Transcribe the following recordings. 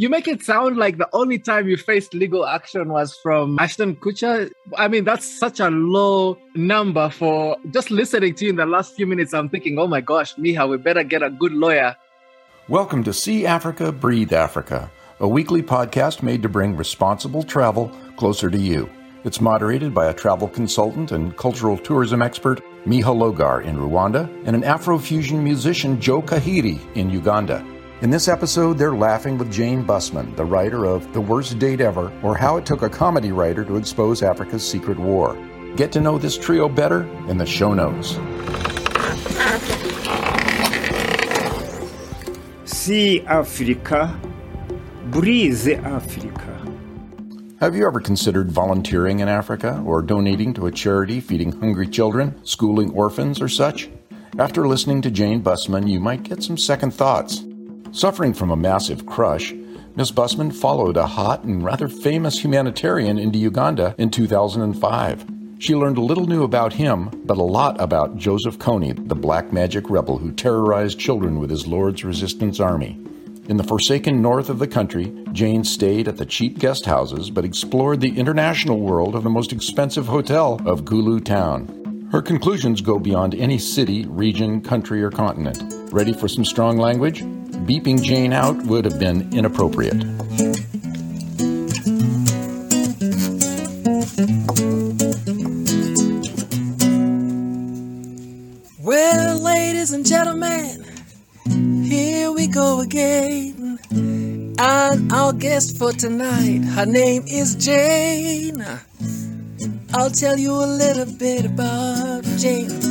You make it sound like the only time you faced legal action was from Ashton Kutcher. I mean, that's such a low number for just listening to you in the last few minutes. I'm thinking, oh my gosh, Miha, we better get a good lawyer. Welcome to See Africa, Breathe Africa, a weekly podcast made to bring responsible travel closer to you. It's moderated by a travel consultant and cultural tourism expert, Miha Logar in Rwanda, and an Afrofusion musician, Joe Kahiri in Uganda. In this episode, they're laughing with Jane Bussmann, the writer of The Worst Date Ever, or How It Took a Comedy Writer to Expose Africa's Secret War. Get to know this trio better in the show notes. See Africa, breathe Africa. Have you ever considered volunteering in Africa or donating to a charity feeding hungry children, schooling orphans, or such? After listening to Jane Bussmann, you might get some second thoughts. Suffering from a massive crush, Ms. Bussmann followed a hot and rather famous humanitarian into Uganda in 2005. She learned a little new about him, but a lot about Joseph Kony, the black magic rebel who terrorized children with his Lord's Resistance Army. In the forsaken north of the country, Jane stayed at the cheap guest houses but explored the international world of the most expensive hotel of Gulu town. Her conclusions go beyond any city, region, country, or continent. Ready for some strong language? Beeping Jane out would have been inappropriate. Well, ladies and gentlemen, here we go again. And our guest for tonight, her name is Jane. I'll tell you a little bit about Jane.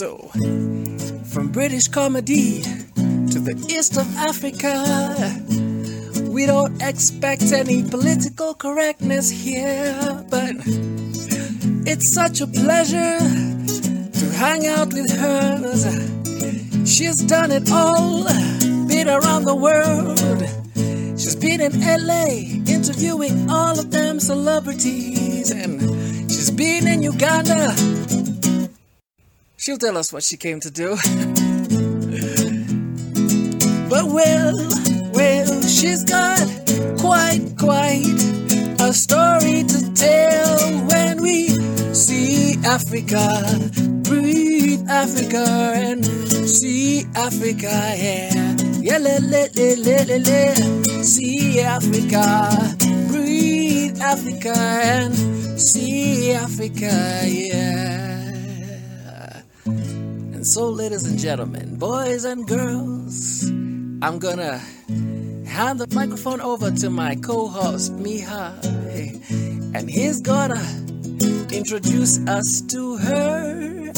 So, from British comedy to the east of Africa, we don't expect any political correctness here, but it's such a pleasure to hang out with her. She's done it all, been around the world. She's been in LA interviewing all of them celebrities, and she's been in Uganda She'll tell us what she came to do. but well, well, she's got quite, quite a story to tell when we see Africa, breathe Africa, and see Africa, yeah. Yeah, le, le, le, le, le, le. see Africa, breathe Africa, and see Africa, yeah. And so, ladies and gentlemen, boys and girls, I'm gonna hand the microphone over to my co host, Miha, and he's gonna introduce us to her.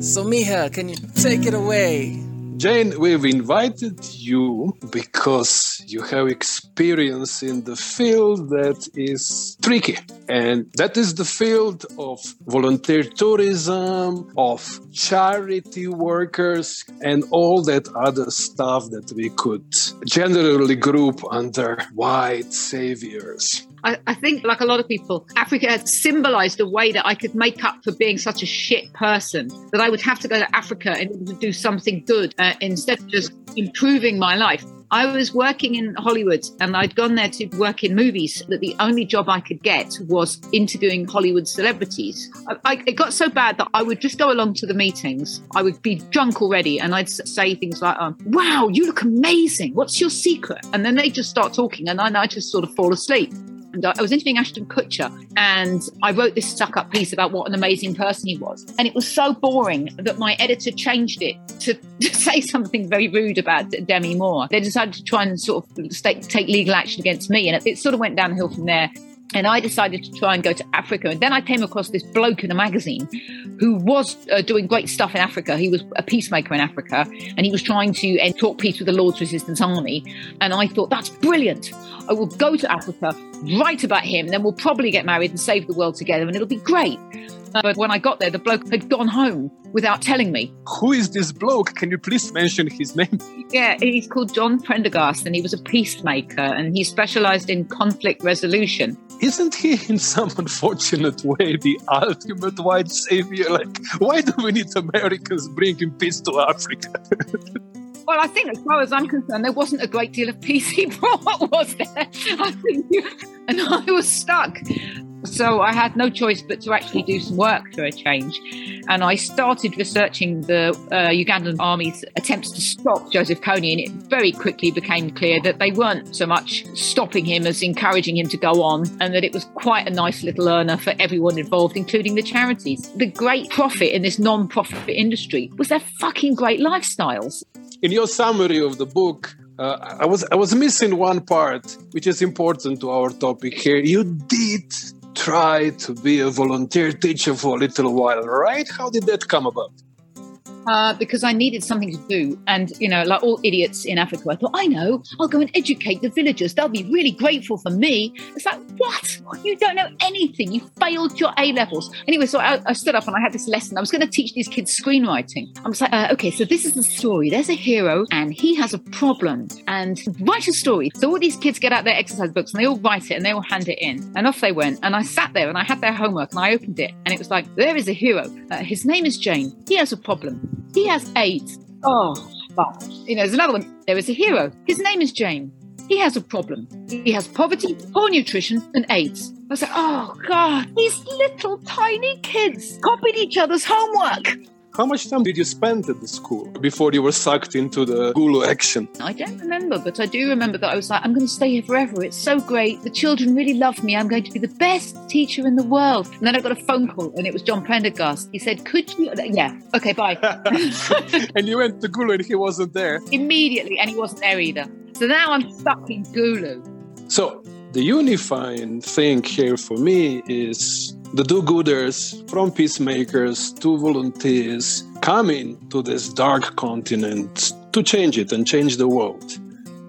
So, Miha, can you take it away? Jane, we've invited you because you have experience in the field that is tricky. And that is the field of volunteer tourism, of charity workers, and all that other stuff that we could generally group under white saviors. I, think, like a lot of people, Africa symbolized a way that I could make up for being such a shit person that I would have to go to Africa in order to do something good uh, instead of just improving my life. I was working in Hollywood and I'd gone there to work in movies that the only job I could get was interviewing Hollywood celebrities. I, I, it got so bad that I would just go along to the meetings. I would be drunk already and I'd say things like, um, wow, you look amazing. What's your secret? And then they just start talking and then I just sort of fall asleep. And I was interviewing Ashton Kutcher, and I wrote this stuck up piece about what an amazing person he was. And it was so boring that my editor changed it to, to say something very rude about Demi Moore. They decided to try and sort of take legal action against me. And it, it sort of went downhill from there. And I decided to try and go to Africa. And then I came across this bloke in a magazine who was uh, doing great stuff in Africa. He was a peacemaker in Africa and he was trying to talk peace with the Lord's Resistance Army. And I thought, that's brilliant. I will go to Africa, write about him, then we'll probably get married and save the world together, and it'll be great. Uh, but when I got there, the bloke had gone home without telling me. Who is this bloke? Can you please mention his name? Yeah, he's called John Prendergast, and he was a peacemaker, and he specialized in conflict resolution. Isn't he, in some unfortunate way, the ultimate white savior? Like, why do we need Americans bringing peace to Africa? Well, I think, as far as I'm concerned, there wasn't a great deal of peace he brought, was there? I think, and I was stuck. So I had no choice but to actually do some work for a change. And I started researching the uh, Ugandan army's attempts to stop Joseph Kony, and it very quickly became clear that they weren't so much stopping him as encouraging him to go on, and that it was quite a nice little earner for everyone involved, including the charities. The great profit in this non profit industry was their fucking great lifestyles. In your summary of the book, uh, I was I was missing one part, which is important to our topic here. You did try to be a volunteer teacher for a little while, right? How did that come about? Uh, because I needed something to do. And, you know, like all idiots in Africa, I thought, I know, I'll go and educate the villagers. They'll be really grateful for me. It's like, what? You don't know anything. You failed your A levels. Anyway, so I, I, stood up and I had this lesson. I was going to teach these kids screenwriting. I was like, uh, okay, so this is the story. There's a hero and he has a problem and write a story. So all these kids get out their exercise books and they all write it and they all hand it in. And off they went. And I sat there and I had their homework and I opened it and it was like, there is a hero. Uh, his name is Jane. He has a problem. He has AIDS. Oh, fuck. You know, there's another one. There is a hero. His name is Jane. He has a problem. He has poverty, poor nutrition, and AIDS. I said, like, oh, God, these little tiny kids copied each other's homework. How much time did you spend at the school before you were sucked into the Gulu action? I don't remember, but I do remember that I was like, I'm going to stay here forever. It's so great. The children really love me. I'm going to be the best teacher in the world. And then I got a phone call, and it was John Prendergast. He said, Could you? Yeah, okay, bye. and you went to Gulu, and he wasn't there. Immediately, and he wasn't there either. So now I'm stuck in Gulu. So the unifying thing here for me is the do-gooders from peacemakers to volunteers coming to this dark continent to change it and change the world.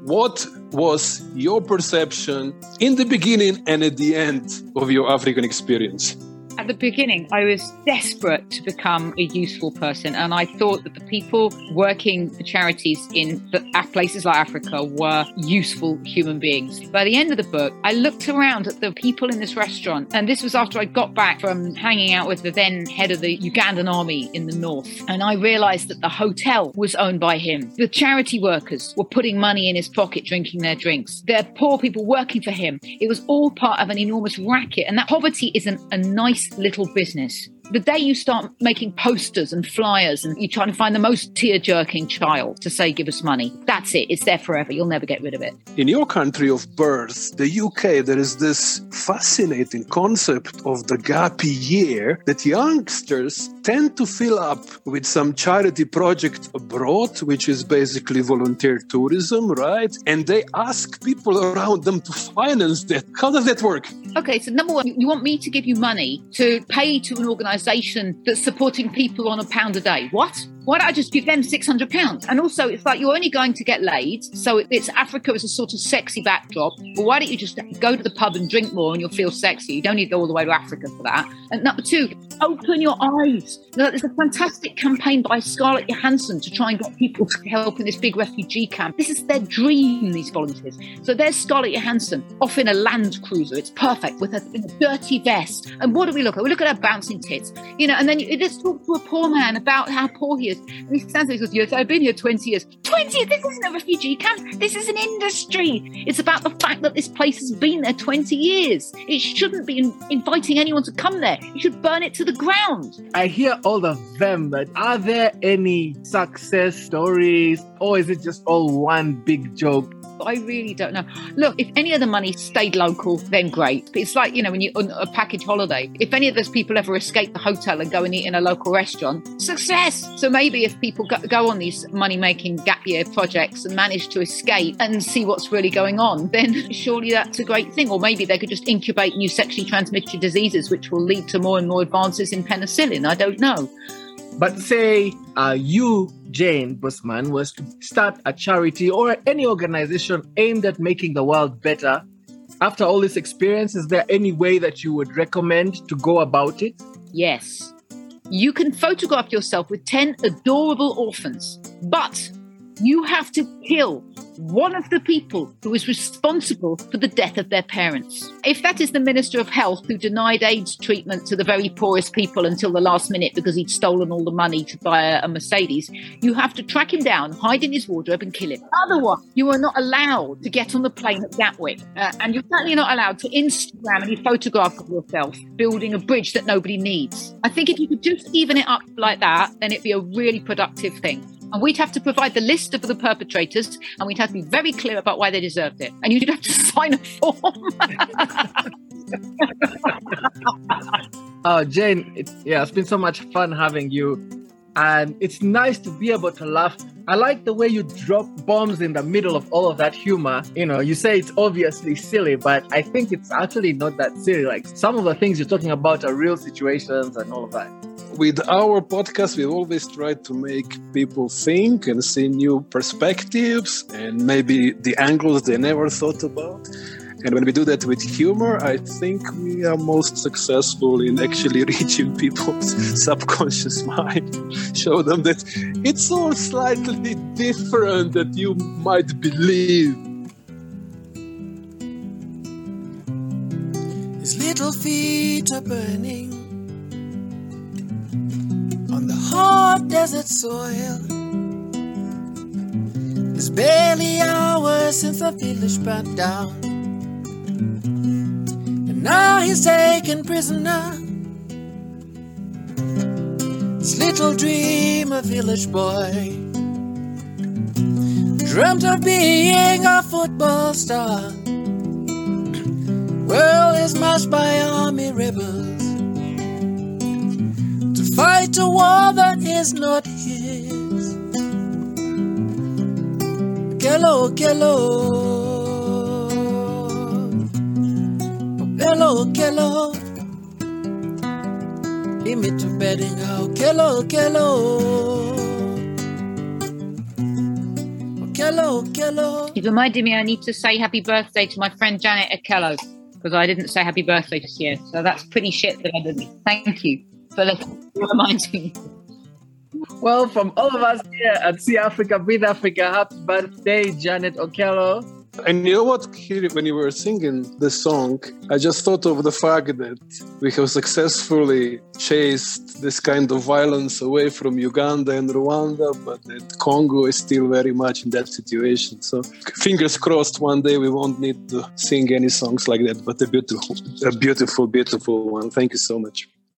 What was your perception in the beginning and at the end of your African experience? At the beginning, I was desperate to become a useful person, and I thought that the people working for charities in places like Africa were useful human beings. By the end of the book, I looked around at the people in this restaurant, and this was after I got back from hanging out with the then head of the Ugandan army in the north, and I realized that the hotel was owned by him. The charity workers were putting money in his pocket, drinking their drinks. There are poor people working for him. It was all part of an enormous racket, and that poverty isn't a nice little business the day you start making posters and flyers and you're trying to find the most tear jerking child to say, give us money, that's it. It's there forever. You'll never get rid of it. In your country of birth, the UK, there is this fascinating concept of the gap year that youngsters tend to fill up with some charity project abroad, which is basically volunteer tourism, right? And they ask people around them to finance that. How does that work? Okay, so number one, you want me to give you money to pay to an organization organisation that's supporting people on a pound a day. What? Why don't I just give them £600? And also, it's like you're only going to get laid. So it's Africa as a sort of sexy backdrop. But why don't you just go to the pub and drink more and you'll feel sexy? You don't need to go all the way to Africa for that. And number two, open your eyes. There's a fantastic campaign by Scarlett Johansson to try and get people to help in this big refugee camp. This is their dream, these volunteers. So there's Scarlett Johansson off in a Land Cruiser. It's perfect with a, a dirty vest. And what do we look at? We look at her bouncing tits, you know, and then you, let's talk to a poor man about how poor he is years. And he stands there and goes, Yes, I've been here 20 years. 20 years? This isn't a refugee camp. This is an industry. It's about the fact that this place has been there 20 years. It shouldn't be inviting anyone to come there. You should burn it to the ground. I hear all of them, but are there any success stories or is it just all one big joke? I really don't know. Look, if any of the money stayed local, then great. But it's like, you know, when you on a package holiday, if any of those people ever escape the hotel and go and eat in a local restaurant, success. So maybe if people go, go on these money making gap year projects and manage to escape and see what's really going on, then surely that's a great thing. Or maybe they could just incubate new sexually transmitted diseases, which will lead to more and more advances in penicillin. I don't know. But say uh, you, Jane Bussmann, was to start a charity or any organization aimed at making the world better, After all this experience, is there any way that you would recommend to go about it? Yes. You can photograph yourself with 10 adorable orphans, but you have to kill one of the people who is responsible for the death of their parents. If that is the Minister of Health who denied AIDS treatment to the very poorest people until the last minute because he'd stolen all the money to buy a, Mercedes, you have to track him down, hide in his wardrobe, and kill him. Otherwise, you are not allowed to get on the plane at Gatwick. Uh, and you're certainly not allowed to Instagram any photograph of yourself building a bridge that nobody needs. I think if you could just even it up like that, then it'd be a really productive thing. And we'd have to provide the list of the perpetrators and we'd have to be very clear about why they deserved it. And you'd have to sign a form. oh, Jane, it, yeah, it's been so much fun having you. And it's nice to be able to laugh. I like the way you drop bombs in the middle of all of that humor. You know, you say it's obviously silly, but I think it's actually not that silly. Like some of the things you're talking about are real situations and all of that with our podcast, we always try to make people think and see new perspectives and maybe the angles they never thought about. And when we do that with humor, I think we are most successful in actually reaching people's subconscious mind. Show them that it's all slightly different that you might believe. His little feet are burning hard desert soil. It's barely hours since the village burned down. And now he's taken prisoner. This little dream, a village boy, dreamt of being a football star. World is marched by army rebels fight a war that is not his. Kello, Kello. Kello, Kello. Limit to bedding out. Kello. Kello, Kello. You reminded me I need to say happy birthday to my friend Janet Akello because I didn't say happy birthday this year. So that's pretty shit that I didn't. Thank you for reminding Well, from all of us here at See Africa, Breathe Africa, happy birthday, Janet Okello. And you know what, when you were singing the song, I just thought of the fact that we have successfully chased this kind of violence away from Uganda and Rwanda, but that Congo is still very much in that situation. So fingers crossed one day we won't need to sing any songs like that, but a beautiful, a beautiful, beautiful one. Thank you so much.